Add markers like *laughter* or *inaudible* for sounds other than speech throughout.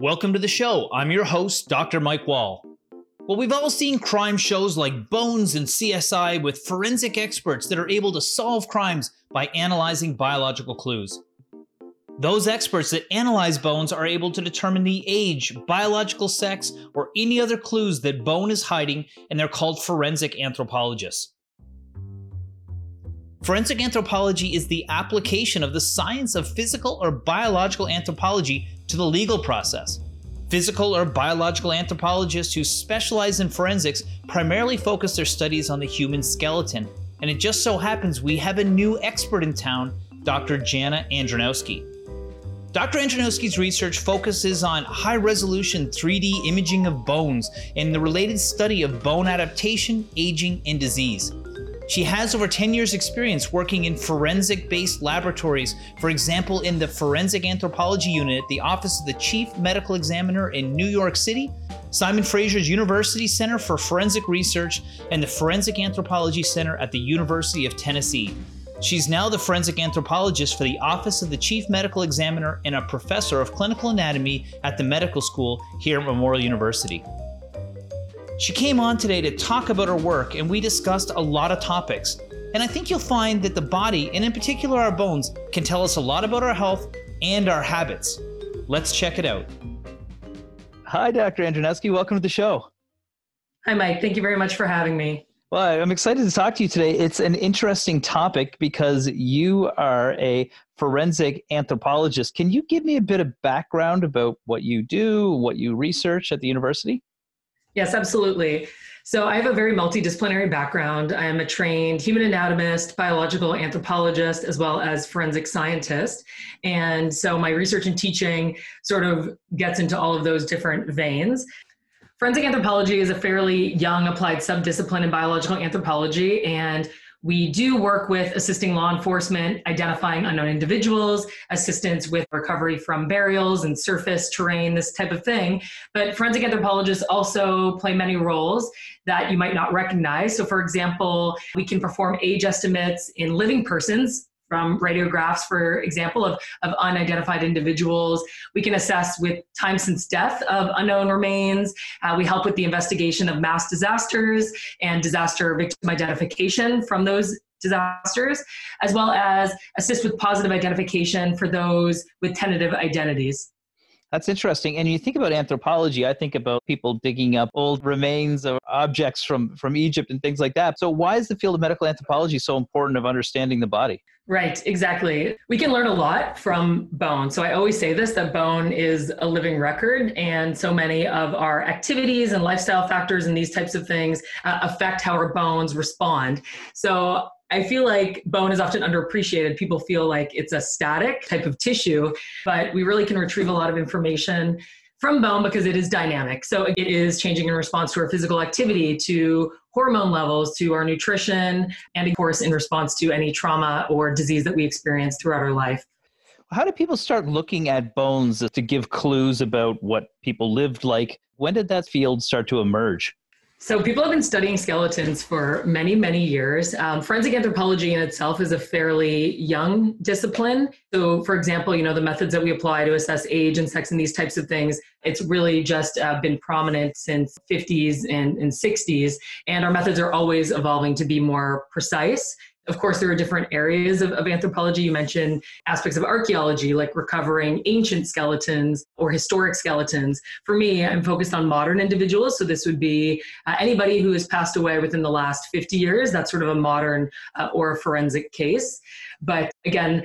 Welcome to the show. I'm your host, Dr. Mike Wall. Well, we've all seen crime shows like Bones and CSI with forensic experts that are able to solve crimes by analyzing biological clues. Those experts that analyze bones are able to determine the age, biological sex, or any other clues that bone is hiding, and they're called forensic anthropologists. Forensic anthropology is the application of the science of physical or biological anthropology to the legal process. Physical or biological anthropologists who specialize in forensics primarily focus their studies on the human skeleton, and it just so happens we have a new expert in town, Dr. Janna Andronowski. Dr. Andronowski's research focuses on high resolution 3D imaging of bones and the related study of bone adaptation, aging, and disease. She has over 10 years' experience working in forensic based laboratories, for example, in the Forensic Anthropology Unit at the Office of the Chief Medical Examiner in New York City, Simon Fraser's University Center for Forensic Research, and the Forensic Anthropology Center at the University of Tennessee. She's now the forensic anthropologist for the Office of the Chief Medical Examiner and a professor of clinical anatomy at the medical school here at Memorial University. She came on today to talk about her work, and we discussed a lot of topics. And I think you'll find that the body, and in particular our bones, can tell us a lot about our health and our habits. Let's check it out. Hi, Dr. Andronowski. Welcome to the show. Hi, Mike. Thank you very much for having me. Well, I'm excited to talk to you today. It's an interesting topic because you are a forensic anthropologist. Can you give me a bit of background about what you do, what you research at the university? Yes, absolutely. So I have a very multidisciplinary background. I am a trained human anatomist, biological anthropologist, as well as forensic scientist. And so my research and teaching sort of gets into all of those different veins. Forensic anthropology is a fairly young applied subdiscipline in biological anthropology, and we do work with assisting law enforcement, identifying unknown individuals, assistance with recovery from burials and surface terrain, this type of thing. But forensic anthropologists also play many roles that you might not recognize. So, for example, we can perform age estimates in living persons from radiographs, for example, of, of unidentified individuals. We can assess with time since death of unknown remains. Uh, we help with the investigation of mass disasters and disaster victim identification from those disasters, as well as assist with positive identification for those with tentative identities. That's interesting. And you think about anthropology, I think about people digging up old remains of objects from, from Egypt and things like that. So, why is the field of medical anthropology so important of understanding the body? Right, exactly. We can learn a lot from bone. So, I always say this that bone is a living record, and so many of our activities and lifestyle factors and these types of things uh, affect how our bones respond. So, I feel like bone is often underappreciated. People feel like it's a static type of tissue, but we really can retrieve a lot of information from bone because it is dynamic. So it is changing in response to our physical activity, to hormone levels, to our nutrition, and of course, in response to any trauma or disease that we experience throughout our life. How do people start looking at bones to give clues about what people lived like? When did that field start to emerge? So people have been studying skeletons for many, many years. Um, forensic anthropology in itself is a fairly young discipline. So, for example, you know the methods that we apply to assess age and sex and these types of things, it's really just uh, been prominent since 50s and, and 60s, and our methods are always evolving to be more precise of course, there are different areas of, of, anthropology. You mentioned aspects of archaeology, like recovering ancient skeletons or historic skeletons. For me, I'm focused on modern individuals. So this would be uh, anybody who has passed away within the last 50 years. That's sort of a modern uh, or a forensic case. But again,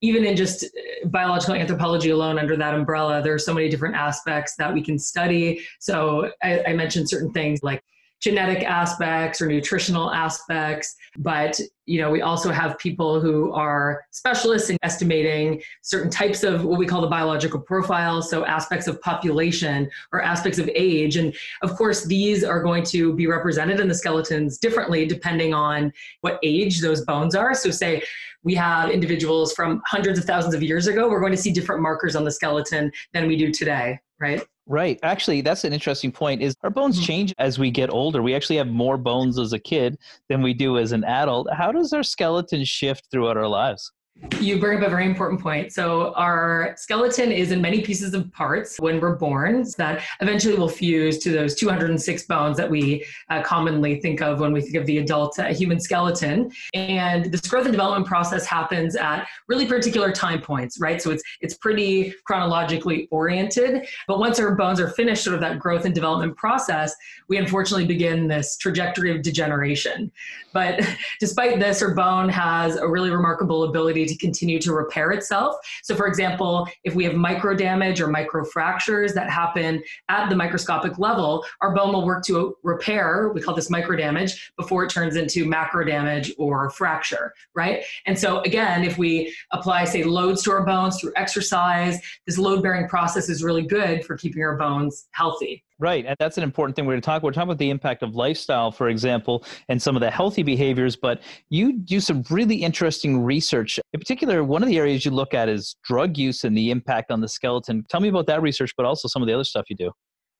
even in just uh, biological anthropology alone under that umbrella, there are so many different aspects that we can study. So I, I mentioned certain things like genetic aspects or nutritional aspects but you know we also have people who are specialists in estimating certain types of what we call the biological profile so aspects of population or aspects of age. And of course these are going to be represented in the skeletons differently depending on what age those bones are. So say we have individuals from hundreds of thousands of years ago we're going to see different markers on the skeleton than we do today right Right. Actually, that's an interesting point. Is our bones mm-hmm. change as we get older? We actually have more bones as a kid than we do as an adult. How does our skeleton shift throughout our lives? You bring up a very important point. So, our skeleton is in many pieces of parts when we're born that eventually will fuse to those 206 bones that we uh, commonly think of when we think of the adult uh, human skeleton. And this growth and development process happens at really particular time points, right? So, it's, it's pretty chronologically oriented. But once our bones are finished, sort of that growth and development process, we unfortunately begin this trajectory of degeneration. But *laughs* despite this, our bone has a really remarkable ability to continue to repair itself. So, for example, if we have micro damage or micro fractures that happen at the microscopic level, our bone will work to repair, we call this micro damage, before it turns into macro damage or fracture, right? And so, again, if we apply, say, loads to our bones through exercise, this load bearing process is really good for keeping our bones healthy. Right. And that's an important thing we're going to talk. We're talking about the impact of lifestyle, for example, and some of the healthy behaviors, but you do some really interesting research. In particular, one of the areas you look at is drug use and the impact on the skeleton. Tell me about that research, but also some of the other stuff you do.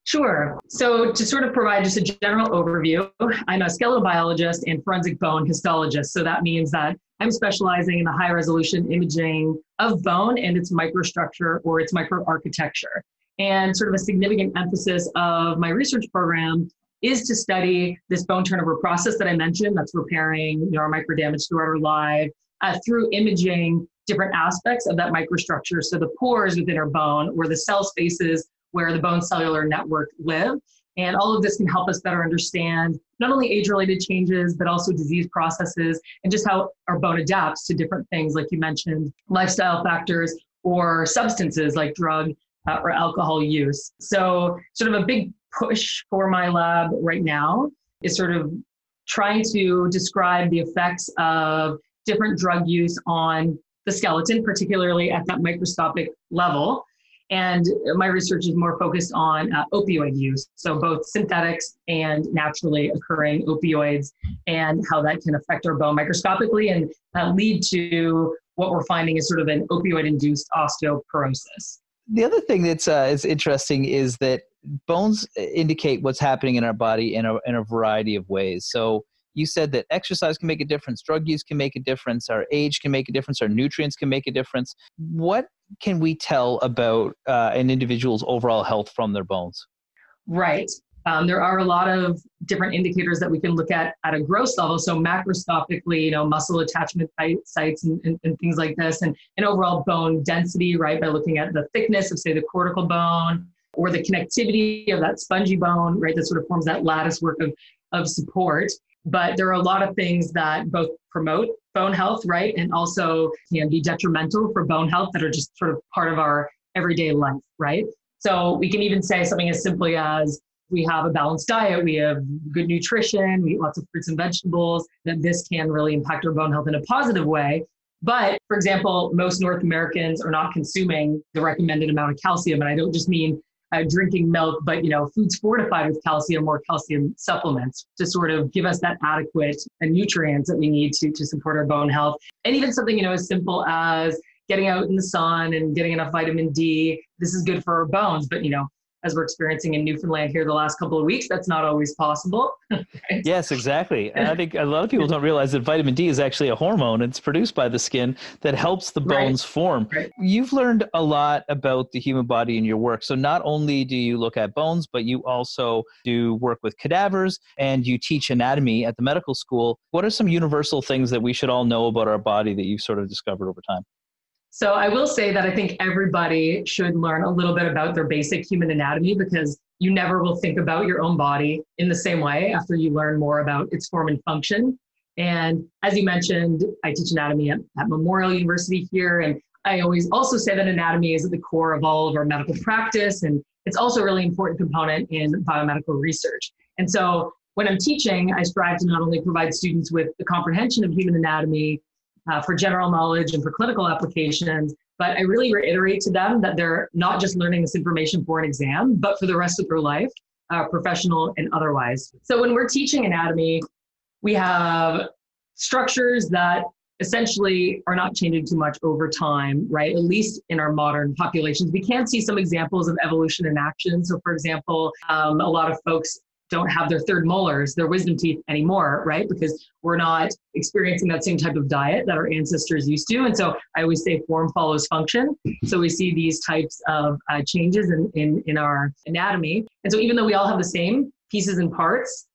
Sure. So, to sort of provide just a general overview, I'm a skeletal biologist and forensic bone histologist. So, that means that I'm specializing in the high resolution imaging of bone and its microstructure or its microarchitecture. And sort of a significant emphasis of my research program is to study this bone turnover process that I mentioned that's repairing you know, our micro damage throughout our life uh, through imaging different aspects of that microstructure. So the pores within our bone or the cell spaces where the bone cellular network live. And all of this can help us better understand not only age related changes, but also disease processes and just how our bone adapts to different things, like you mentioned, lifestyle factors or substances like drug uh, or alcohol use. So, sort of a big push for my lab right now is sort of trying to describe the effects of different drug use on the skeleton, particularly at that microscopic level. And my research is more focused on uh, opioid use, so both synthetics and naturally occurring opioids, and how that can affect our bone microscopically and uh, lead to what we're finding is sort of an opioid induced osteoporosis the other thing that's uh, is interesting is that bones indicate what's happening in our body in a, in a variety of ways. So you said that exercise can make a difference, drug use can make a difference, our age can make a difference, our nutrients can make a difference. What can we tell about uh, an individual's overall health from their bones? Right. Um, there are a lot of different indicators that we can look at at a gross level. So macroscopically, you know, muscle attachment sites and, and, and, things like this, and, and overall bone density, right, by looking at the thickness of, say, the cortical bone or the connectivity of that spongy bone, right, that sort of forms that lattice work of, of support. But there are a lot of things that both promote bone health, right, and also can be detrimental for bone health that are just sort of part of our everyday life, right? So we can even say something as simply as we have a balanced diet, we have good nutrition, we eat lots of fruits and vegetables, that this can really impact our bone health in a positive way. But for example, most North Americans are not consuming the recommended amount of calcium. And I don't just mean uh, drinking milk, but you know, foods fortified with calcium or calcium supplements to sort of give us that adequate uh, nutrients that we need to, to support our bone health. And even something, you know, as simple as getting out in the sun and getting enough vitamin D. This is good for our bones, but you know, as we're experiencing in Newfoundland here the last couple of weeks. That's not always possible. right? *laughs* Yes, exactly. And I think a lot of people don't realize that vitamin D is actually a hormone. It's produced by the skin that helps the bones right. form. Right. You've learned a lot about the human body in your work. So not only do you look at bones, but you also do work with cadavers and you teach anatomy at the medical school. What are some universal things that we should all know about our body that you've sort of discovered over time? So I will say that I think everybody should learn a little bit about their basic human anatomy because you never will think about your own body in the same way after you learn more about its form and function. And as you mentioned, I teach anatomy at, at Memorial University here. And I always also say that anatomy is at the core of all of our medical practice. And it's also a really important component in biomedical research. And so when I'm teaching, I strive to not only provide students with the comprehension of human anatomy, uh, for general knowledge and for clinical applications. But I really reiterate to them that they're not just learning this information for an exam, but for the rest of their life, uh, professional and otherwise. So when we're teaching anatomy, we have structures that essentially are not changing too much over time, right? At least in our modern populations. We can see some examples of evolution in action. So, for example, um, a lot of folks don't have their third molars, their wisdom teeth anymore, right? Because we're not experiencing that same type of diet that our ancestors used to. And so I always say form follows function. So we see these types of uh, changes in, in, in our anatomy. And so even though we all have the same pieces and parts,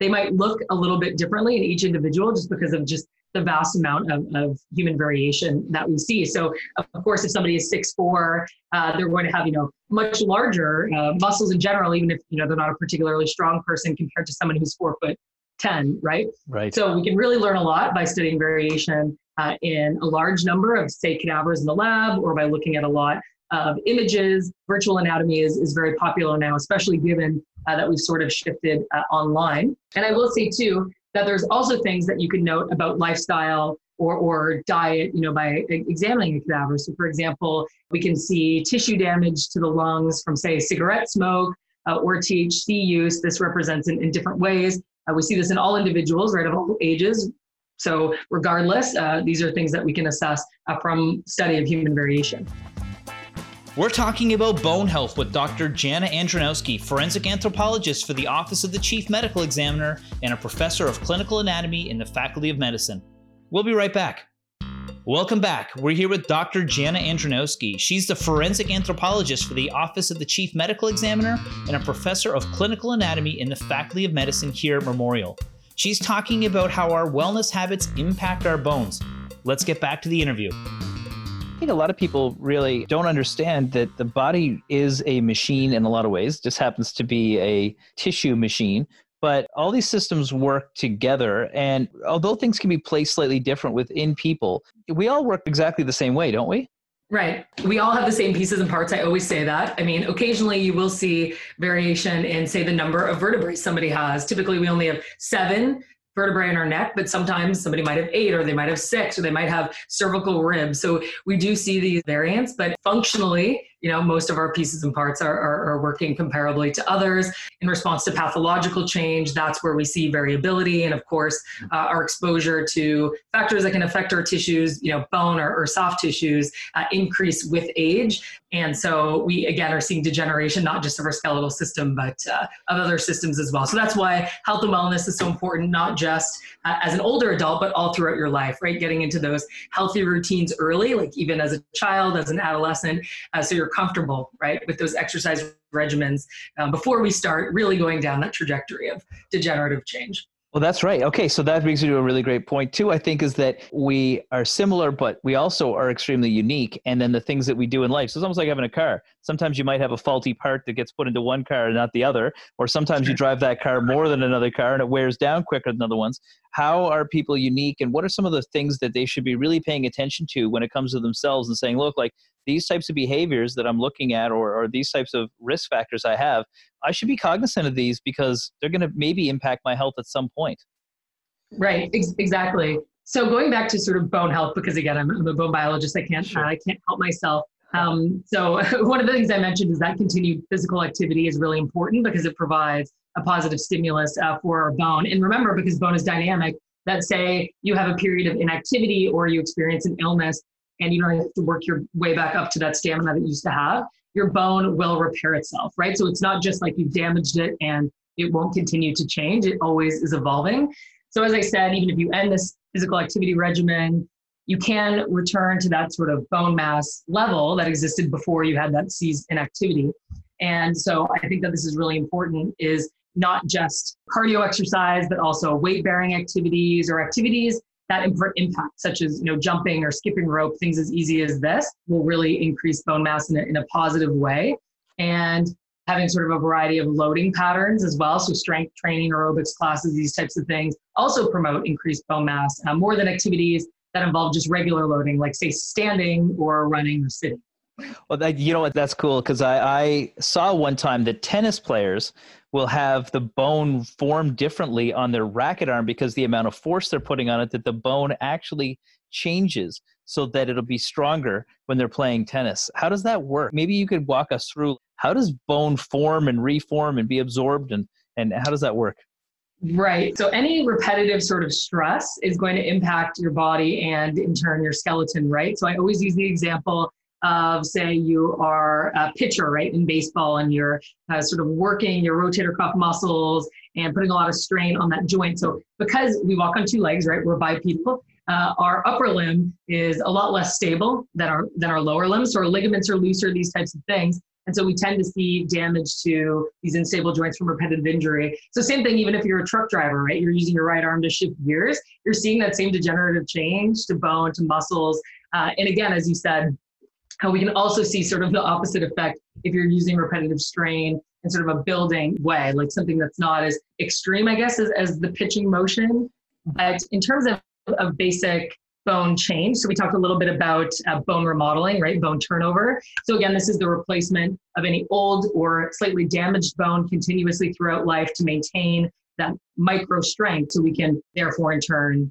they might look a little bit differently in each individual just because of just the vast amount of, of human variation that we see. So, of course, if somebody is six four, uh, they're going to have you know much larger uh, muscles in general, even if you know they're not a particularly strong person compared to someone who's four foot ten, right? Right. So we can really learn a lot by studying variation uh, in a large number of say cadavers in the lab, or by looking at a lot of images. Virtual anatomy is is very popular now, especially given uh, that we've sort of shifted uh, online. And I will say too that there's also things that you can note about lifestyle or, or diet, you know, by examining a cadaver. So, for example, we can see tissue damage to the lungs from, say, cigarette smoke uh, or THC use. This represents in, in different ways. Uh, we see this in all individuals, right, of all ages. So, regardless, uh, these are things that we can assess uh, from study of human variation. We're talking about bone health with Dr. Janna Andronowski, forensic anthropologist for the Office of the Chief Medical Examiner and a professor of clinical anatomy in the Faculty of Medicine. We'll be right back. Welcome back. We're here with Dr. Janna Andronowski. She's the forensic anthropologist for the Office of the Chief Medical Examiner and a professor of clinical anatomy in the Faculty of Medicine here at Memorial. She's talking about how our wellness habits impact our bones. Let's get back to the interview think a lot of people really don't understand that the body is a machine in a lot of ways, it just happens to be a tissue machine. But all these systems work together. And although things can be placed slightly different within people, we all work exactly the same way, don't we? Right. We all have the same pieces and parts. I always say that. I mean, occasionally you will see variation in, say, the number of vertebrae somebody has. Typically, we only have seven vertebrae in our neck, but sometimes somebody might have eight or they might have six or they might have cervical ribs. So we do see these variants, but functionally, you know, most of our pieces and parts are, are, are, working comparably to others. In response to pathological change, that's where we see variability. And of course, uh, our exposure to factors that can affect our tissues, you know, bone or, or soft tissues, uh, increase with age. And so we, again, are seeing degeneration, not just of our skeletal system, but uh, of other systems as well. So that's why health and wellness is so important, not just uh, as an older adult, but all throughout your life, right? Getting into those healthy routines early, like even as a child, as an adolescent, uh, so you're comfortable, right, with those exercise regimens um, before we start really going down that trajectory of degenerative change. Well, that's right. Okay, so that brings you to a really great point too. I think is that we are similar, but we also are extremely unique. And then the things that we do in life. So it's almost like having a car. Sometimes you might have a faulty part that gets put into one car and not the other, or sometimes you drive that car more than another car and it wears down quicker than other ones. How are people unique, and what are some of the things that they should be really paying attention to when it comes to themselves and saying, "Look, like these types of behaviors that I'm looking at or, or these types of risk factors I have, I should be cognizant of these because they're going to maybe impact my health at some point. Right, ex- exactly. So going back to sort of bone health, because again, I'm, I'm a bone biologist, I can't, sure. uh, I can't help myself. Um, so *laughs* one of the things I mentioned is that continued physical activity is really important because it provides a positive stimulus uh, for our bone. And remember, because bone is dynamic, that say you have a period of inactivity or you experience an illness, and you don't have to work your way back up to that stamina that you used to have, your bone will repair itself, right? So it's not just like you've damaged it and it won't continue to change. It always is evolving. So as I said, even if you end this physical activity regimen, you can return to that sort of bone mass level that existed before you had that ceased inactivity. And so I think that this is really important is not just cardio exercise, but also weight bearing activities or activities that impact, such as you know jumping or skipping rope, things as easy as this, will really increase bone mass in a, in a positive way. And having sort of a variety of loading patterns as well, so strength training, aerobics classes, these types of things, also promote increased bone mass uh, more than activities that involve just regular loading, like say standing or running or sitting. Well, that, you know what? That's cool because I, I saw one time that tennis players will have the bone form differently on their racket arm because the amount of force they're putting on it that the bone actually changes so that it'll be stronger when they're playing tennis. How does that work? Maybe you could walk us through how does bone form and reform and be absorbed and and how does that work? Right. So any repetitive sort of stress is going to impact your body and in turn your skeleton, right? So I always use the example of, say, you are a pitcher, right, in baseball, and you're uh, sort of working your rotator cuff muscles and putting a lot of strain on that joint. So, because we walk on two legs, right, we're bipedal. Uh, our upper limb is a lot less stable than our than our lower limb. So our ligaments are looser, these types of things. And so we tend to see damage to these unstable joints from repetitive injury. So same thing, even if you're a truck driver, right? You're using your right arm to shift gears. You're seeing that same degenerative change to bone, to muscles. Uh, and again, as you said, how we can also see sort of the opposite effect if you're using repetitive strain in sort of a building way, like something that's not as extreme, I guess, as, as the pitching motion. But in terms of, of basic bone change. So we talked a little bit about uh, bone remodeling, right? Bone turnover. So again, this is the replacement of any old or slightly damaged bone continuously throughout life to maintain that micro strength so we can therefore in turn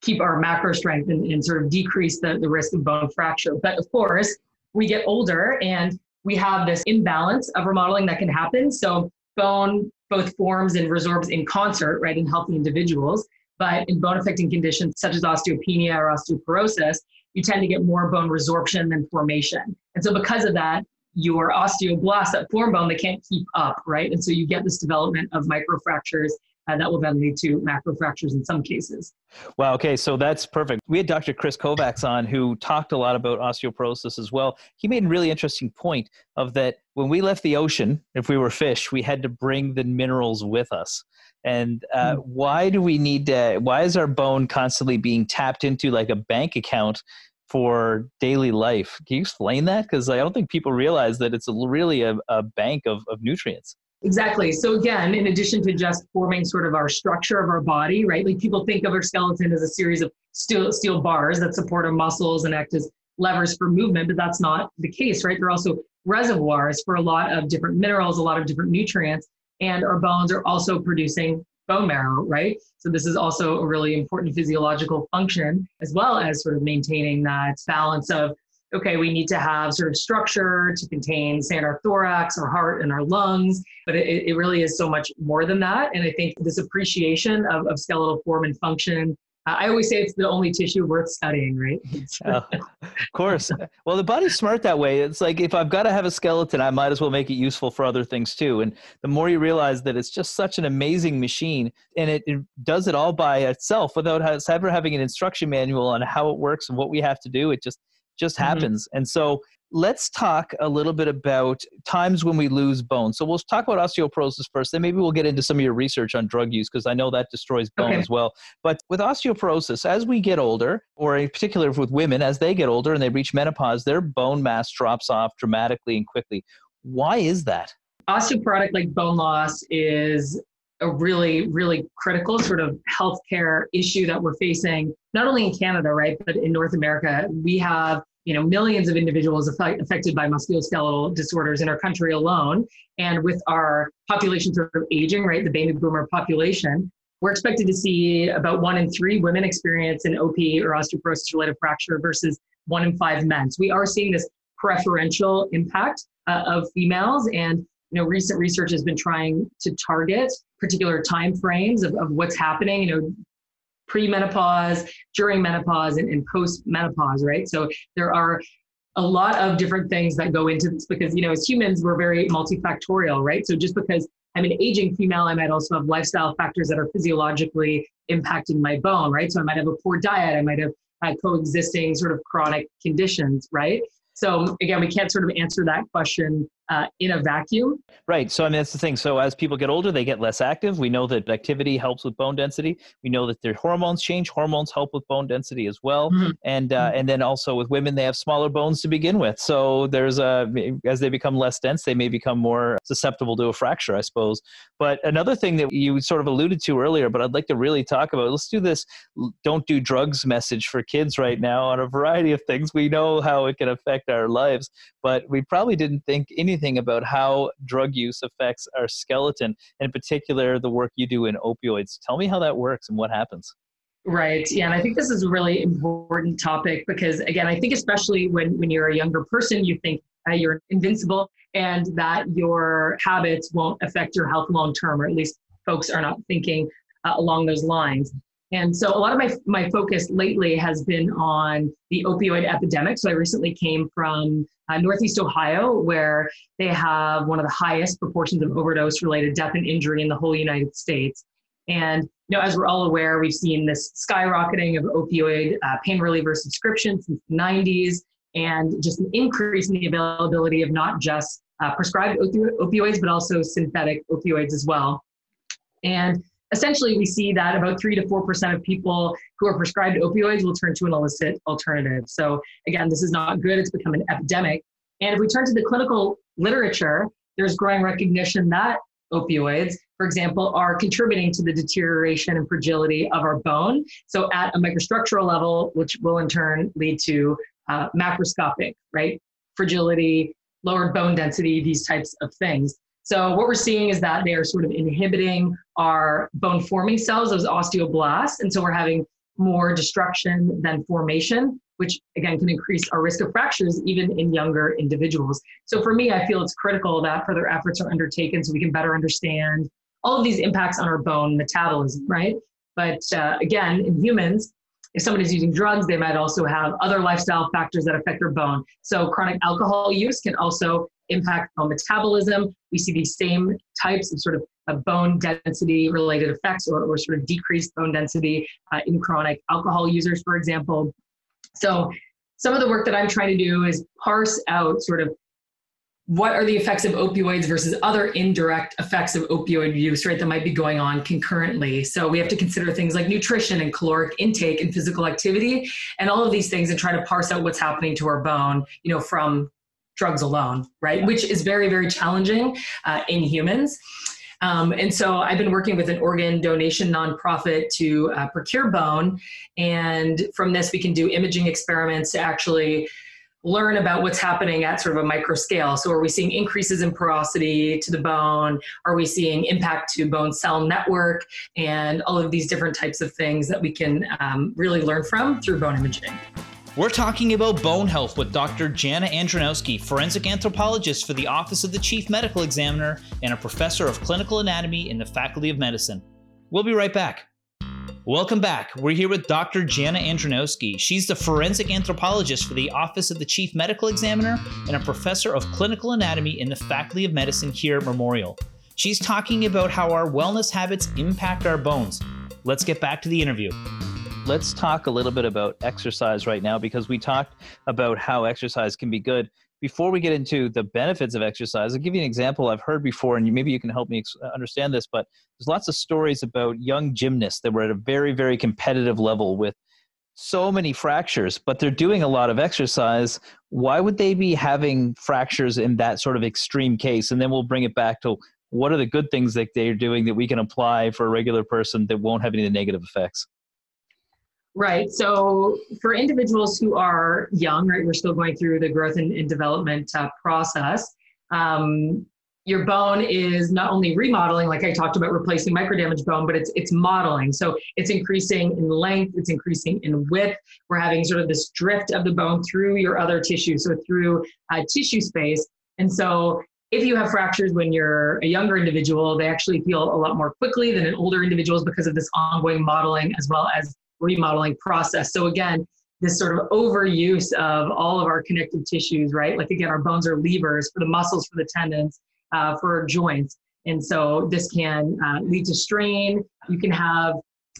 keep our macro strength and, and sort of decrease the, the risk of bone fracture. But of course, we get older and we have this imbalance of remodeling that can happen. So bone both forms and resorbs in concert, right, in healthy individuals. But in bone affecting conditions such as osteopenia or osteoporosis, you tend to get more bone resorption than formation. And so because of that, your osteoblasts that form bone, they can't keep up, right? And so you get this development of microfractures uh, that will then lead to macrofractures in some cases. Wow. Okay. So that's perfect. We had Dr. Chris Kovacs on who talked a lot about osteoporosis as well. He made a really interesting point of that when we left the ocean, if we were fish, we had to bring the minerals with us. And uh, mm. why do we need to? Why is our bone constantly being tapped into like a bank account for daily life? Can you explain that? Because I don't think people realize that it's a, really a, a bank of, of nutrients. Exactly. So again, in addition to just forming sort of our structure of our body, right? Like people think of our skeleton as a series of steel steel bars that support our muscles and act as levers for movement, but that's not the case, right? They're also reservoirs for a lot of different minerals, a lot of different nutrients and our bones are also producing bone marrow, right? So this is also a really important physiological function, as well as sort of maintaining that balance of, okay, we need to have sort of structure to contain, say, our thorax, our heart, and our lungs, but it, it really is so much more than that. And I think this appreciation of, of skeletal form and function I always say it's the only tissue worth studying, right? *laughs* *laughs* oh, of course. Well, the body's smart that way. It's like if I've got to have a skeleton, I might as well make it useful for other things too. And the more you realize that it's just such an amazing machine and it, it does it all by itself without us ever having an instruction manual on how it works and what we have to do, it just just mm-hmm. happens. And so let's talk a little bit about times when we lose bone. So we'll talk about osteoporosis first, then maybe we'll get into some of your research on drug use because I know that destroys bone okay. as well. But with osteoporosis, as we get older, or in particular with women, as they get older and they reach menopause, their bone mass drops off dramatically and quickly. Why is that? Osteoporotic like bone loss is a really, really critical sort of healthcare issue that we're facing, not only in Canada, right, but in North America. We have you know millions of individuals affected by musculoskeletal disorders in our country alone. And with our population sort of aging right the baby boomer population we're expected to see about one in three women experience an op or osteoporosis related fracture versus one in five men. So we are seeing this preferential impact uh, of females. And you know recent research has been trying to target particular time frames of, of what's happening you know pre-menopause, during menopause, and, and post-menopause, right? So there are a lot of different things that go into this because, you know, as humans, we're very multifactorial, right? So just because I'm an aging female, I might also have lifestyle factors that are physiologically impacting my bone, right? So I might have a poor diet, I might have coexisting sort of chronic conditions, right? So again, we can't sort of answer that question uh, in a vacuum. Right. So I mean, that's the thing. So as people get older, they get less active. We know that activity helps with bone density. We know that their hormones change. Hormones help with bone density as well. Mm-hmm. And uh, mm-hmm. and then also with women, they have smaller bones to begin with. So there's a as they become less dense, they may become more susceptible to a fracture, I suppose. But another thing that you sort of alluded to earlier, but I'd like to really talk about. Let's do this. Don't do drugs message for kids right now on a variety of things. We know how it can affect our lives, but we probably didn't think any anything about how drug use affects our skeleton, in particular, the work you do in opioids. Tell me how that works and what happens. Right. Yeah. And I think this is a really important topic because, again, I think especially when, when you're a younger person, you think uh, you're invincible and that your habits won't affect your health long term, or at least folks are not thinking uh, along those lines. And so a lot of my, my focus lately has been on the opioid epidemic. So I recently came from uh, Northeast Ohio, where they have one of the highest proportions of overdose related death and injury in the whole United States. And you know, as we're all aware, we've seen this skyrocketing of opioid uh, pain reliever subscriptions since the 90s, and just an increase in the availability of not just uh, prescribed opioids, but also synthetic opioids as well. And essentially, we see that about three to four percent of people who are prescribed opioids will turn to an illicit alternative. So again, this is not good. It's become an epidemic. And if we turn to the clinical literature, there's growing recognition that opioids, for example, are contributing to the deterioration and fragility of our bone. So at a microstructural level, which will in turn lead to uh, macroscopic, right? Fragility, lowered bone density, these types of things. So what we're seeing is that they are sort of inhibiting our bone forming cells, those osteoblasts. And so we're having more destruction than formation, which again can increase our risk of fractures even in younger individuals. So for me, I feel it's critical that further efforts are undertaken so we can better understand all of these impacts on our bone metabolism, right? But uh, again, in humans, if someone is using drugs, they might also have other lifestyle factors that affect their bone. So chronic alcohol use can also impact on metabolism. We see these same types of sort of, bone density related effects or, or sort of decreased bone density uh, in chronic alcohol users, for example. So some of the work that I'm trying to do is parse out sort of what are the effects of opioids versus other indirect effects of opioid use, right, that might be going on concurrently. So we have to consider things like nutrition and caloric intake and physical activity and all of these things and try to parse out what's happening to our bone, you know, from drugs alone, right, which is very, very challenging uh, in humans. Um, and so I've been working with an organ donation nonprofit to uh, procure bone. And from this, we can do imaging experiments to actually learn about what's happening at sort of a micro scale. So, are we seeing increases in porosity to the bone? Are we seeing impact to bone cell network? And all of these different types of things that we can um, really learn from through bone imaging. We're talking about bone health with Dr. Janna Andronowski, forensic anthropologist for the Office of the Chief Medical Examiner and a professor of clinical anatomy in the Faculty of Medicine. We'll be right back. Welcome back. We're here with Dr. Janna Andronowski. She's the forensic anthropologist for the Office of the Chief Medical Examiner and a professor of clinical anatomy in the Faculty of Medicine here at Memorial. She's talking about how our wellness habits impact our bones. Let's get back to the interview. Let's talk a little bit about exercise right now because we talked about how exercise can be good before we get into the benefits of exercise, I'll give you an example I've heard before, and maybe you can help me uh, understand this. But there's lots of stories about young gymnasts that were at a very, very competitive level with so many fractures, but they're doing a lot of exercise. Why would they be having fractures in that sort of extreme case? And then we'll bring it back to what are the good things that they're doing that we can apply for a regular person that won't have any of the negative effects? Right. So for individuals who are young, right, we're still going through the growth and, and development uh, process. Um, your bone is not only remodeling, like I talked about, replacing microdamaged bone, but it's it's modeling. So it's increasing in length, it's increasing in width. We're having sort of this drift of the bone through your other tissue, so through uh, tissue space. And so if you have fractures when you're a younger individual, they actually heal a lot more quickly than in older individuals because of this ongoing modeling as well as remodeling process. So again, this sort of overuse of all of our connective tissues, right? Like again, our bones are levers for the muscles, for the tendons, uh, for our joints. And so this can uh, lead to strain. You can have,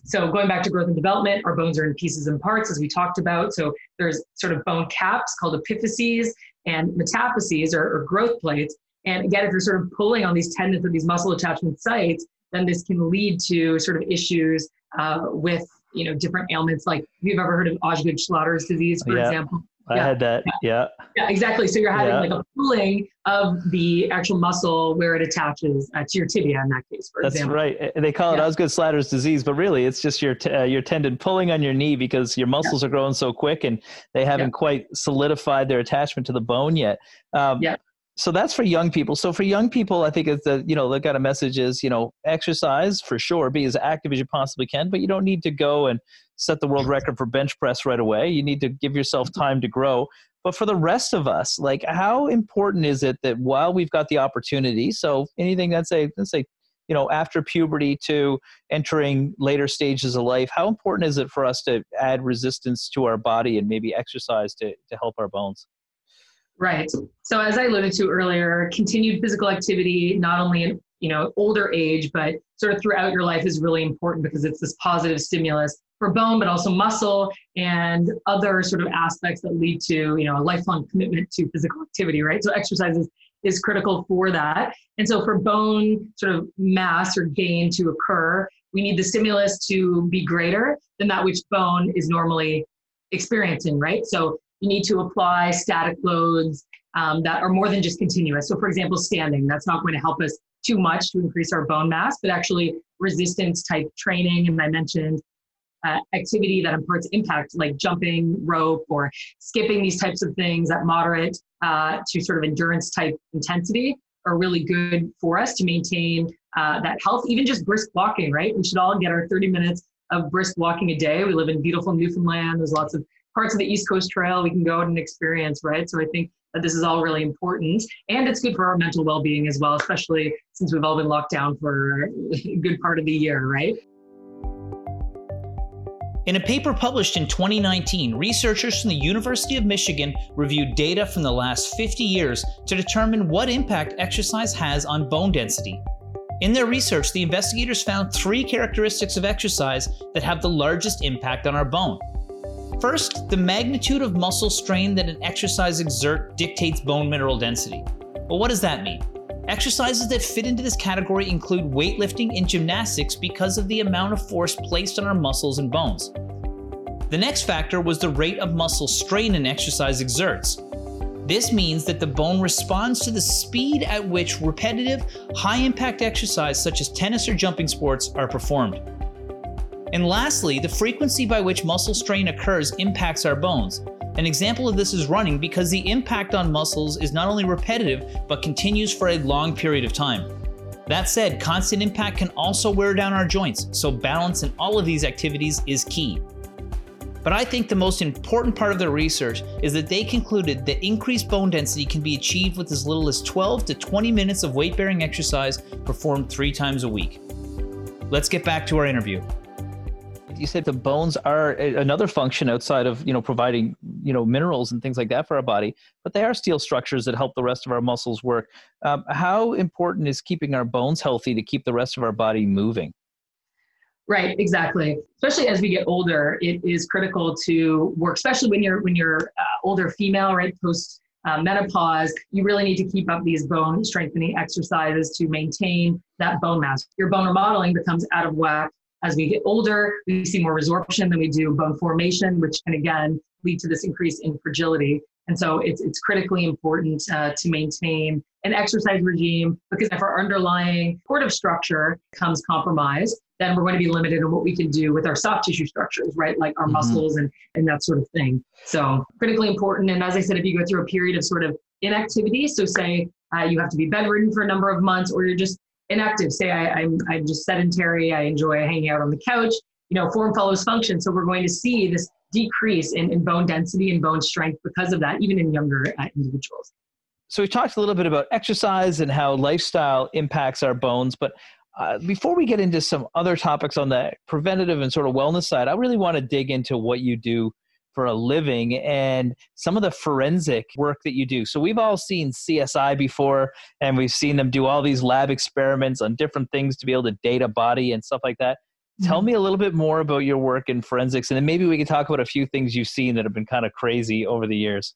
so going back to growth and development, our bones are in pieces and parts, as we talked about. So there's sort of bone caps called epiphyses and metaphyses or, or growth plates. And again, if you're sort of pulling on these tendons or these muscle attachment sites, then this can lead to sort of issues uh, with you know different ailments like if you've ever heard of Osgood-Schlatters disease, for yeah, example. I yeah. had that. Yeah. Yeah, exactly. So you're having yeah. like a pulling of the actual muscle where it attaches uh, to your tibia in that case, for That's example. right. They call it yeah. Osgood-Schlatters disease, but really it's just your t- uh, your tendon pulling on your knee because your muscles are growing so quick and they haven't quite solidified their attachment to the bone yet. Um, yeah so that's for young people. So for young people, I think it's the you know the kind of message is you know exercise for sure, be as active as you possibly can, but you don't need to go and set the world record for bench press right away. You need to give yourself time to grow. But for the rest of us, like how important is it that while we've got the opportunity, so anything that's a let's say you know after puberty to entering later stages of life how important is it for us to add resistance to our body and maybe exercise to, to help our bones right so as i alluded to earlier continued physical activity not only in you know older age but sort of throughout your life is really important because it's this positive stimulus for bone but also muscle and other sort of aspects that lead to you know a lifelong commitment to physical activity right so exercise is is critical for that. And so for bone sort of mass or gain to occur, we need the stimulus to be greater than that which bone is normally experiencing, right? So you need to apply static loads um, that are more than just continuous. So for example, standing, that's not going to help us too much to increase our bone mass, but actually resistance type training, and I mentioned uh, activity that imparts impact, like jumping rope or skipping these types of things at moderate uh, to sort of endurance type intensity, are really good for us to maintain uh, that health. Even just brisk walking, right? We should all get our 30 minutes of brisk walking a day. We live in beautiful Newfoundland. There's lots of parts of the East Coast Trail we can go out and experience, right? So I think that this is all really important. And it's good for our mental well being as well, especially since we've all been locked down for a good part of the year, right? In a paper published in 2019, researchers from the University of Michigan reviewed data from the last 50 years to determine what impact exercise has on bone density. In their research, the investigators found three characteristics of exercise that have the largest impact on our bone. First, the magnitude of muscle strain that an exercise exert dictates bone mineral density. Well, what does that mean? Exercises that fit into this category include weightlifting and gymnastics because of the amount of force placed on our muscles and bones. The next factor was the rate of muscle strain an exercise exerts. This means that the bone responds to the speed at which repetitive, high impact exercise such as tennis or jumping sports are performed. And lastly, the frequency by which muscle strain occurs impacts our bones. An example of this is running because the impact on muscles is not only repetitive, but continues for a long period of time. That said, constant impact can also wear down our joints, so balance in all of these activities is key. But I think the most important part of their research is that they concluded that increased bone density can be achieved with as little as 12 to 20 minutes of weight bearing exercise performed three times a week. Let's get back to our interview you said the bones are another function outside of you know providing you know minerals and things like that for our body but they are steel structures that help the rest of our muscles work. Um, how important is keeping our bones healthy to keep the rest of our body moving? Right exactly. Especially as we get older it is critical to work especially when you're when you're uh, older female right post uh, menopause, you really need to keep up these bone strengthening exercises to maintain that bone mass. Your bone remodeling becomes out of whack as we get older, we see more resorption than we do bone formation, which can again lead to this increase in fragility. And so it's, it's critically important uh, to maintain an exercise regime because if our underlying supportive structure comes compromised, then we're going to be limited in what we can do with our soft tissue structures, right? Like our mm-hmm. muscles and, and that sort of thing. So critically important. And as I said, if you go through a period of sort of inactivity, so say uh, you have to be bedridden for a number of months or you're just inactive. Say I, I'm, I'm just sedentary. I enjoy hanging out on the couch. You know, form follows function. So we're going to see this decrease in, in bone density and bone strength because of that, even in younger uh, individuals. So we talked a little bit about exercise and how lifestyle impacts our bones, but uh, before we get into some other topics on the preventative and sort of wellness side, I really want to dig into what you do for a living and some of the forensic work that you do. So we've all seen CSI before and we've seen them do all these lab experiments on different things to be able to date a body and stuff like that. Mm-hmm. Tell me a little bit more about your work in forensics and then maybe we can talk about a few things you've seen that have been kind of crazy over the years.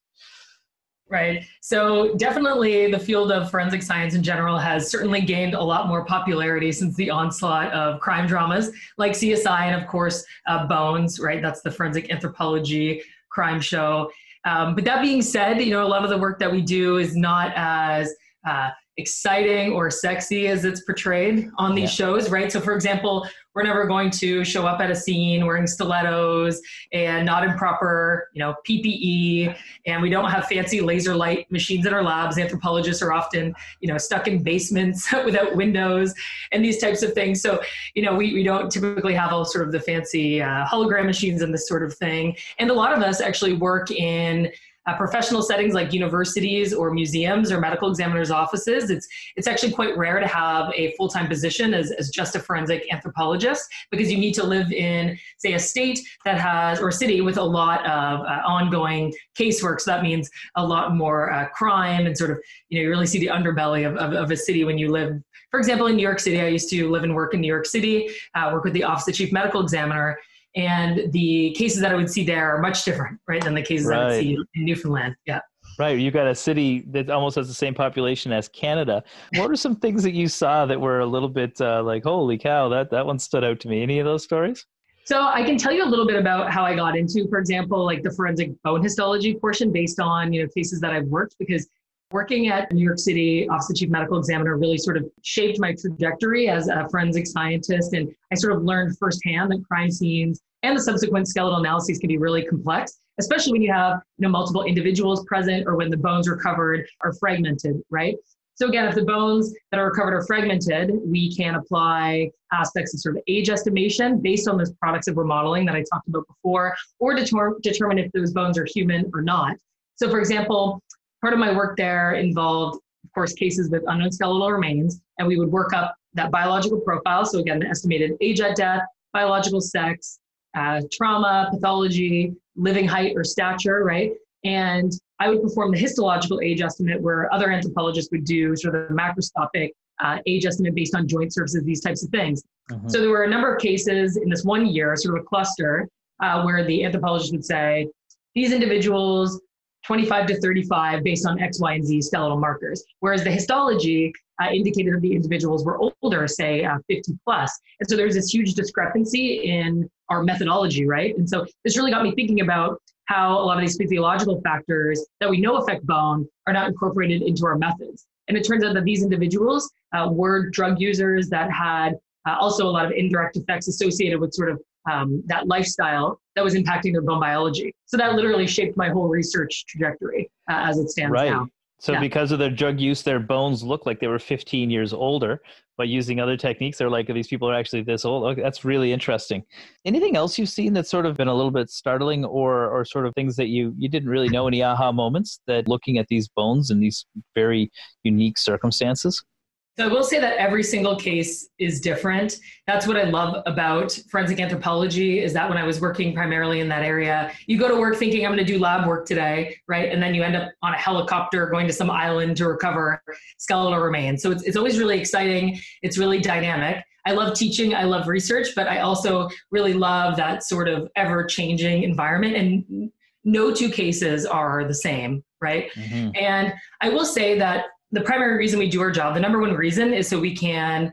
Right. So, definitely the field of forensic science in general has certainly gained a lot more popularity since the onslaught of crime dramas like CSI and, of course, uh, Bones, right? That's the forensic anthropology crime show. Um, but that being said, you know, a lot of the work that we do is not as uh, exciting or sexy as it's portrayed on these yeah. shows, right? So, for example, we're never going to show up at a scene wearing stilettos and not in proper, you know, PPE, and we don't have fancy laser light machines in our labs. Anthropologists are often, you know, stuck in basements *laughs* without windows and these types of things. So, you know, we, we don't typically have all sort of the fancy uh, hologram machines and this sort of thing. And a lot of us actually work in uh, professional settings like universities or museums or medical examiners' offices, it's it's actually quite rare to have a full time position as, as just a forensic anthropologist because you need to live in, say, a state that has or a city with a lot of uh, ongoing casework. So that means a lot more uh, crime and sort of you know you really see the underbelly of, of, of a city when you live. For example, in New York City, I used to live and work in New York City, uh, work with the Office of Chief Medical Examiner, and the cases that I would see there are much different, right, than the cases right. I would see in Newfoundland. Yeah. Right. You got a city that almost has the same population as Canada. What are some things that you saw that were a little bit uh, like, holy cow, that, that one stood out to me? Any of those stories? So I can tell you a little bit about how I got into, for example, like the forensic bone histology portion based on, you know, cases that I've worked because Working at New York City Office of Chief Medical Examiner really sort of shaped my trajectory as a forensic scientist. And I sort of learned firsthand that crime scenes and the subsequent skeletal analyses can be really complex, especially when you have you know, multiple individuals present or when the bones recovered are fragmented, right? So again, if the bones that are recovered are fragmented, we can apply aspects of sort of age estimation based on those products of remodeling that I talked about before, or deter- determine if those bones are human or not. So for example, part of my work there involved, of course, cases with unknown skeletal remains, and we would work up that biological profile. So again, the estimated age at death, biological sex, uh, trauma, pathology, living height or stature, right? And I would perform the histological age estimate where other anthropologists would do sort of the macroscopic uh, age estimate based on joint surfaces, these types of things. Mm-hmm. So there were a number of cases in this one year, sort of a cluster, uh, where the anthropologist would say, these individuals 25 to 35 based on X, Y, and Z skeletal markers. Whereas the histology uh, indicated that the individuals were older, say uh, 50 plus. And so there's this huge discrepancy in our methodology, right? And so this really got me thinking about how a lot of these physiological factors that we know affect bone are not incorporated into our methods. And it turns out that these individuals uh, were drug users that had uh, also a lot of indirect effects associated with sort of um, that lifestyle that was impacting their bone biology. So that literally shaped my whole research trajectory uh, as it stands right. now. So yeah. because of their drug use, their bones look like they were 15 years older. But using other techniques, they're like, these people are actually this old. Okay, that's really interesting. Anything else you've seen that's sort of been a little bit startling, or or sort of things that you you didn't really know any aha moments that looking at these bones in these very unique circumstances? So I will say that every single case is different. That's what I love about forensic anthropology is that when I was working primarily in that area, you go to work thinking I'm going to do lab work today, right? And then you end up on a helicopter going to some island to recover skeletal remains. So it's, it's always really exciting. It's really dynamic. I love teaching, I love research, but I also really love that sort of ever changing environment. And no two cases are the same, right? Mm-hmm. And I will say that the primary reason we do our job, the number one reason is so we can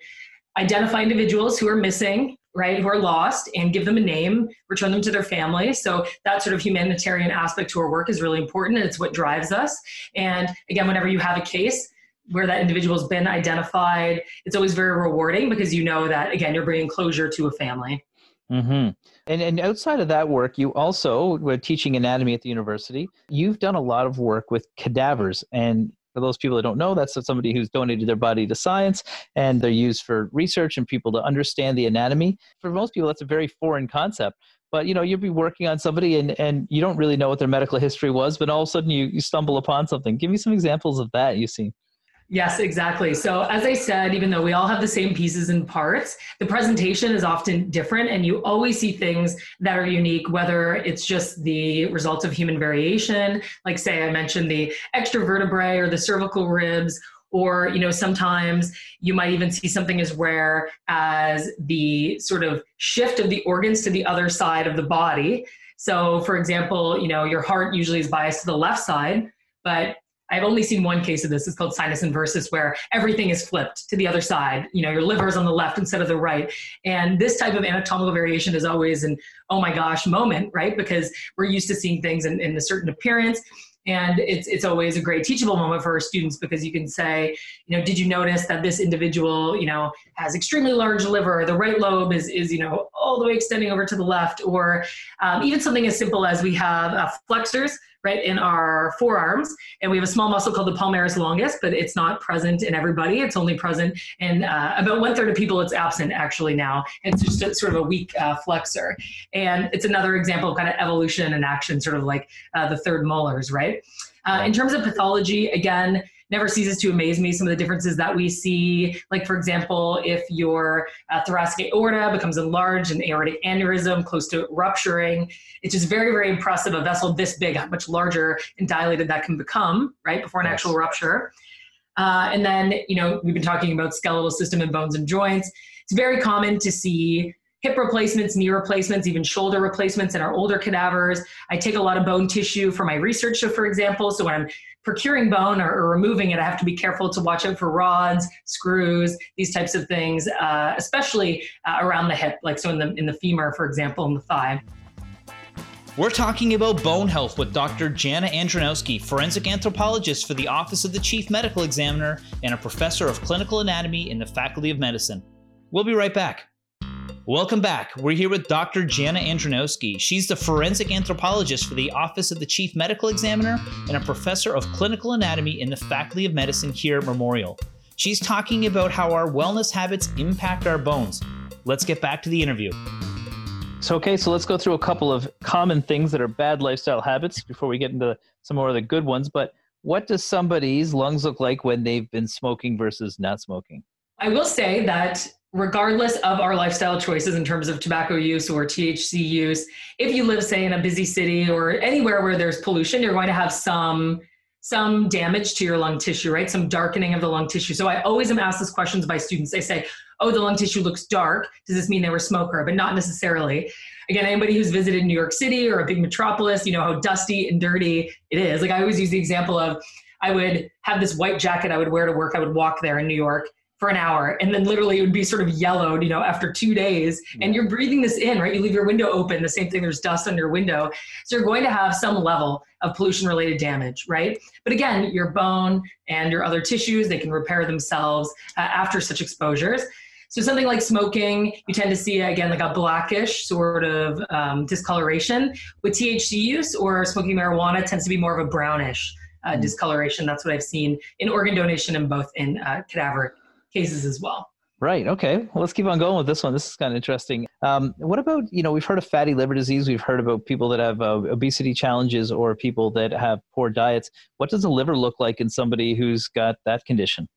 identify individuals who are missing, right, who are lost, and give them a name, return them to their family. So that sort of humanitarian aspect to our work is really important. and It's what drives us. And again, whenever you have a case, where that individual's been identified, it's always very rewarding because you know that again you're bringing closure to a family. Mm-hmm. And and outside of that work, you also were teaching anatomy at the university. You've done a lot of work with cadavers, and for those people that don't know, that's somebody who's donated their body to science and they're used for research and people to understand the anatomy. For most people, that's a very foreign concept. But you know, you'd be working on somebody and, and you don't really know what their medical history was, but all of a sudden you, you stumble upon something. Give me some examples of that you've seen. Yes, exactly. So, as I said, even though we all have the same pieces and parts, the presentation is often different, and you always see things that are unique, whether it's just the results of human variation, like, say, I mentioned the extra vertebrae or the cervical ribs, or you know sometimes you might even see something as rare as the sort of shift of the organs to the other side of the body so for example you know your heart usually is biased to the left side but I've only seen one case of this. It's called situs inversus, where everything is flipped to the other side. You know, your liver is on the left instead of the right. And this type of anatomical variation is always an oh my gosh moment, right? Because we're used to seeing things in, in a certain appearance. And it's, it's always a great teachable moment for our students because you can say, you know, did you notice that this individual, you know, has extremely large liver, the right lobe is, is you know, all the way extending over to the left, or um, even something as simple as we have uh, flexors right in our forearms, and we have a small muscle called the palmaris longus, but it's not present in everybody. It's only present in uh, about one third of people. It's absent actually now. It's just a, sort of a weak uh, flexor, and it's another example of kind of evolution and action, sort of like uh, the third molars, right? Uh, in terms of pathology, again, never ceases to amaze me some of the differences that we see. Like, for example, if your uh, thoracic aorta becomes enlarged, an aortic aneurysm close to rupturing, it's just very, very impressive. A vessel this big, how much larger and dilated that can become, right, before an yes. actual rupture. Uh, and then, you know, we've been talking about skeletal system and bones and joints. It's very common to see hip replacements, knee replacements, even shoulder replacements in our older cadavers. I take a lot of bone tissue for my research, so for example. So when I'm procuring bone or, or, removing it, I have to be careful to watch out for rods, screws, these types of things, uh, especially uh, around the hip, like so in the in the femur, for example, in the thigh. We're talking about bone health with Dr. Janna Andronowski, forensic anthropologist for the Office of the Chief Medical Examiner and a professor of clinical anatomy in the Faculty of Medicine. We'll be right back. Welcome back. We're here with Dr. Janna Andronowski. She's the forensic anthropologist for the Office of the Chief Medical Examiner and a professor of clinical anatomy in the Faculty of Medicine here at Memorial. She's talking about how our wellness habits impact our bones. Let's get back to the interview. So, okay, so let's go through a couple of common things that are bad lifestyle habits before we get into some more of the good ones. But what does somebody's lungs look like when they've been smoking versus not smoking? I will say that regardless of our lifestyle choices in terms of tobacco use or THC use, if you live, say, in a busy city or anywhere where there's pollution, you're going to have some some damage to your lung tissue, right? Some darkening of the lung tissue. So I always am asked these questions by students. They say, "Oh, the lung tissue looks dark. Does this mean they were a smoker?" But not necessarily. Again, anybody who's visited New York City or a big metropolis, you know how dusty and dirty it is. Like I always use the example of I would have this white jacket I would wear to work. I would walk there in New York for an hour and then literally it would be sort of yellowed you know after two days and you're breathing this in right you leave your window open the same thing there's dust on your window so you're going to have some level of pollution related damage right but again your bone and your other tissues they can repair themselves uh, after such exposures so something like smoking, you tend to see again like a blackish sort of um, discoloration. With THC use or smoking marijuana, tends to be more of a brownish uh, mm. discoloration. That's what I've seen in organ donation and both in uh, cadaver cases as well. Right. Okay. Well, let's keep on going with this one. This is kind of interesting. Um, what about you know we've heard of fatty liver disease. We've heard about people that have uh, obesity challenges or people that have poor diets. What does the liver look like in somebody who's got that condition?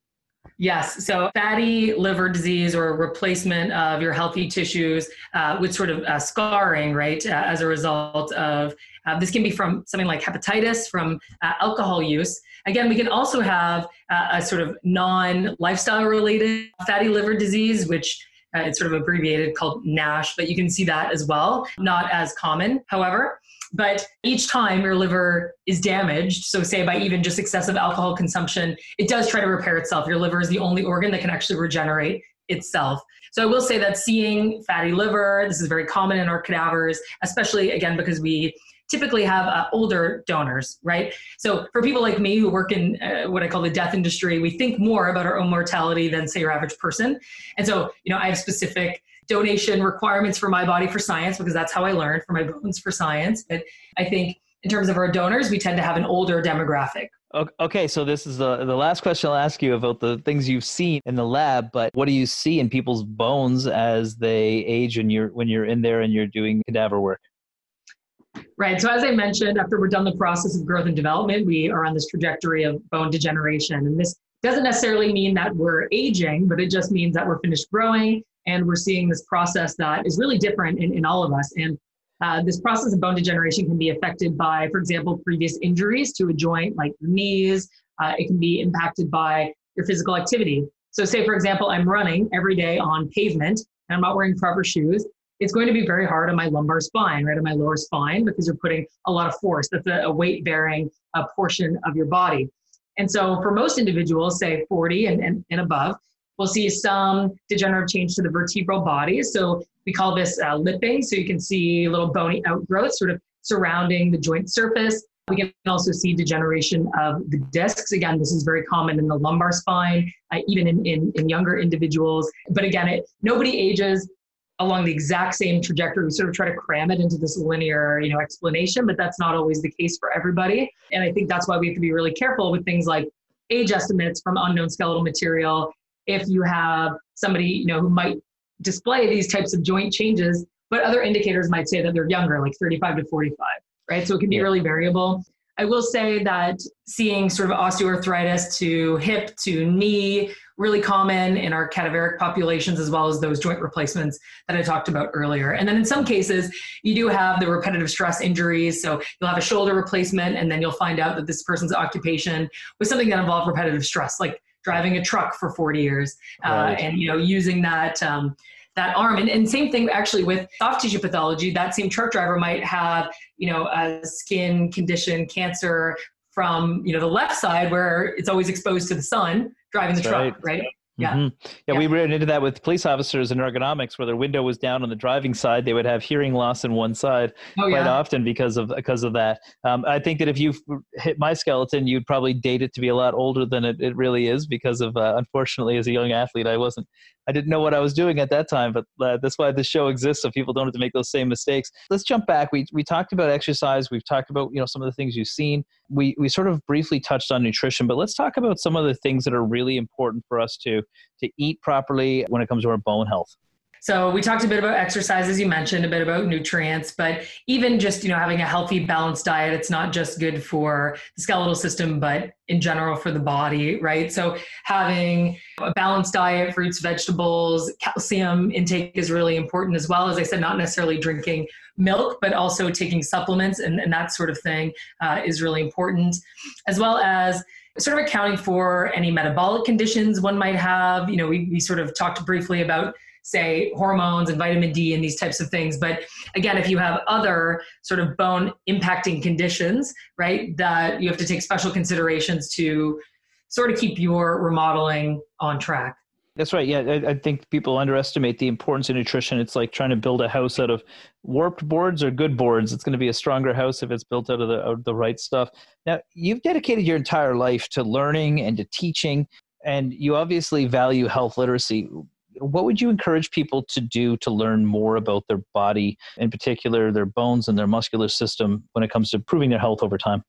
Yes. So fatty liver disease or replacement of your healthy tissues uh, with sort of uh, scarring, right, uh, as a result of uh, this can be from something like hepatitis, from uh, alcohol use. Again, we can also have uh, a sort of non lifestyle related fatty liver disease, which Uh, it's sort of abbreviated called NASH, but you can see that as well. Not as common, however. But each time your liver is damaged, so say by even just excessive alcohol consumption, it does try to repair itself. Your liver is the only organ that can actually regenerate itself. So I will say that seeing fatty liver, this is very common in our cadavers, especially again because we typically have uh, older donors, right? So for people like me who work in uh, what I call the death industry, we think more about our own mortality than say your average person. And so, you know, I have specific donation requirements for my body for science because that's how I learned for my bones for science. But I think in terms of our donors, we tend to have an older demographic. Okay, so this is the the last question I'll ask you about the things you've seen in the lab. But what do you see in people's bones as they age and you're when you're in there and you're doing cadaver work? Right. So as I mentioned, after we're done the process of growth and development, we are on this trajectory of bone degeneration, and this doesn't necessarily mean that we're aging, but it just means that we're finished growing and we're seeing this process that is really different in, in all of us. And uh, this process of bone degeneration can be affected by, for example, previous injuries to a joint like the knees. Uh, it can be impacted by your physical activity. So, say, for example, I'm running every day on pavement and I'm not wearing proper shoes. It's going to be very hard on my lumbar spine, right, on my lower spine, because you're putting a lot of force. That's a, a weight bearing uh, portion of your body. And so, for most individuals, say 40 and, and, and above, We'll see some degenerative change to the vertebral body. So we call this uh, lipping. So you can see little bony outgrowth sort of surrounding the joint surface. We can also see degeneration of the discs. Again, this is very common in the lumbar spine, uh, even in, in, in, younger individuals. But again, it, nobody ages along the exact same trajectory. We sort of try to cram it into this linear, you know, explanation, but that's not always the case for everybody. And I think that's why we have to be really careful with things like age estimates from unknown skeletal material. If you have somebody, you know, who might display these types of joint changes, but other indicators might say that they're younger, like 35 to 45, right? So it can be yeah. really variable. I will say that seeing sort of osteoarthritis to hip to knee, really common in our cadaveric populations, as well as those joint replacements that I talked about earlier. And then in some cases, you do have the repetitive stress injuries. So you'll have a shoulder replacement, and then you'll find out that this person's occupation was something that involved repetitive stress, like driving a truck for 40 years uh, right. and you know using that um, that arm. And, and same thing actually with soft tissue pathology. That same truck driver might have, you know, a skin condition, cancer from, you know, the left side where it's always exposed to the sun driving the truck, right? Yeah. Mm-hmm. yeah. yeah. we ran into that with police officers in ergonomics where their window was down on the driving side. They would have hearing loss in one side oh, quite yeah. often because of because of that. Um, I think that if you hit my skeleton, you'd probably date it to be a lot older than it, it really is because of uh, unfortunately as a young athlete, I wasn't I didn't know what I was doing at that time, but uh, that's why this show exists so people don't have to make those same mistakes. Let's jump back. We we talked about exercise. We've talked about you know some of the things you've seen. We we sort of briefly touched on nutrition, but let's talk about some of the things that are really important for us to to eat properly when it comes to our bone health. So we talked a bit about exercise, as you mentioned, a bit about nutrients, but even just you know having a healthy, balanced diet, it's not just good for the skeletal system, but in general for the body, right? So having a balanced diet, fruits, vegetables, calcium intake is really important as well. As I said, not necessarily drinking milk, but also taking supplements and, and that sort of thing uh, is really important, as well as sort of accounting for any metabolic conditions one might have. You know, we, we sort of talked briefly about say hormones and vitamin D and these types of things. But again, if you have other sort of bone impacting conditions, right, that you have to take special considerations to sort of keep your remodeling on track. That's right. Yeah, I, I, think people underestimate the importance of nutrition. It's like trying to build a house out of warped boards or good boards. It's going to be a stronger house if it's built out of the, out of the right stuff. Now, you've dedicated your entire life to learning and to teaching, and you obviously value health literacy what would you encourage people to do to learn more about their body, in particular their bones and their muscular system, when it comes to improving their health over time?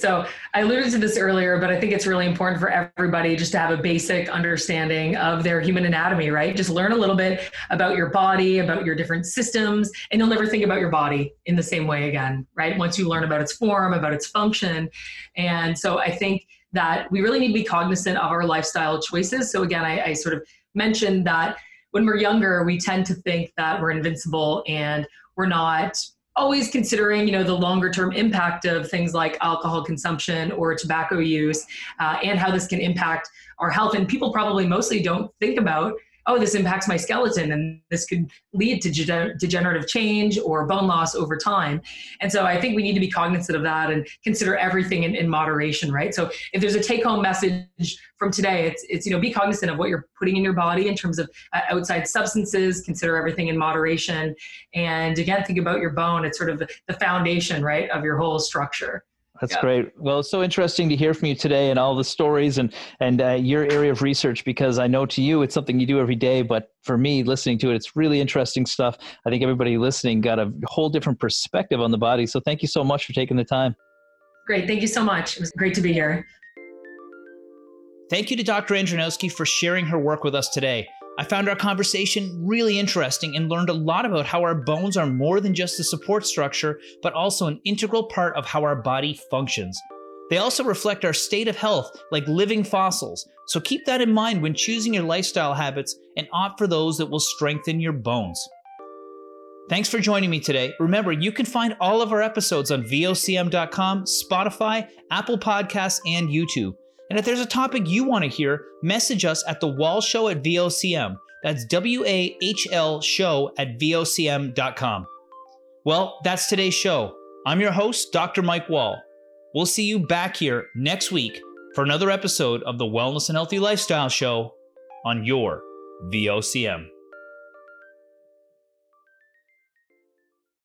So I alluded to this earlier, but I think it's really important for everybody just to have a basic understanding of their human anatomy, right? Just learn a little bit about your body, about your different systems, and you'll never think about your body in the same way again, right? Once you learn about its form, about its function. And so I think that we really need to be cognizant of our lifestyle choices. So again, I, I sort of mentioned that when we're younger, we tend to think that we're invincible and we're not always considering you know the longer term impact of things like alcohol consumption or tobacco use uh, and how this can impact our health. And people probably mostly don't think about oh, this impacts my skeleton and this could lead to degenerative change or bone loss over time. And so I think we need to be cognizant of that and consider everything in, in moderation, right? So if there's a take home message from today, it's, it's, you know, be cognizant of what you're putting in your body in terms of uh, outside substances, consider everything in moderation. And again, think about your bone. It's sort of the, the foundation, right, of your whole structure. That's yeah. great. Well, it's so interesting to hear from you today and all the stories and and uh, your area of research because I know to you it's something you do every day, but for me listening to it, it's really interesting stuff. I think everybody listening got a whole different perspective on the body. So thank you so much for taking the time. Great. Thank you so much. It was great to be here. Thank you to Dr. Andronowski for sharing her work with us today. I found our conversation really interesting and learned a lot about how our bones are more than just a support structure, but also an integral part of how our body functions. They also reflect our state of health like living fossils, so keep that in mind when choosing your lifestyle habits and opt for those that will strengthen your bones. Thanks for joining me today. Remember, you can find all of our episodes on VOCM.com, Spotify, Apple Podcasts, and YouTube. And if there's a topic you want to hear, message us at the Wahl Show at VOCM. That's W A H L show at VOCM.com. Well, that's today's show. I'm your host, Dr. Mike Wahl. We'll see you back here next week for another episode of the Wellness and Healthy Lifestyle Show on your VOCM.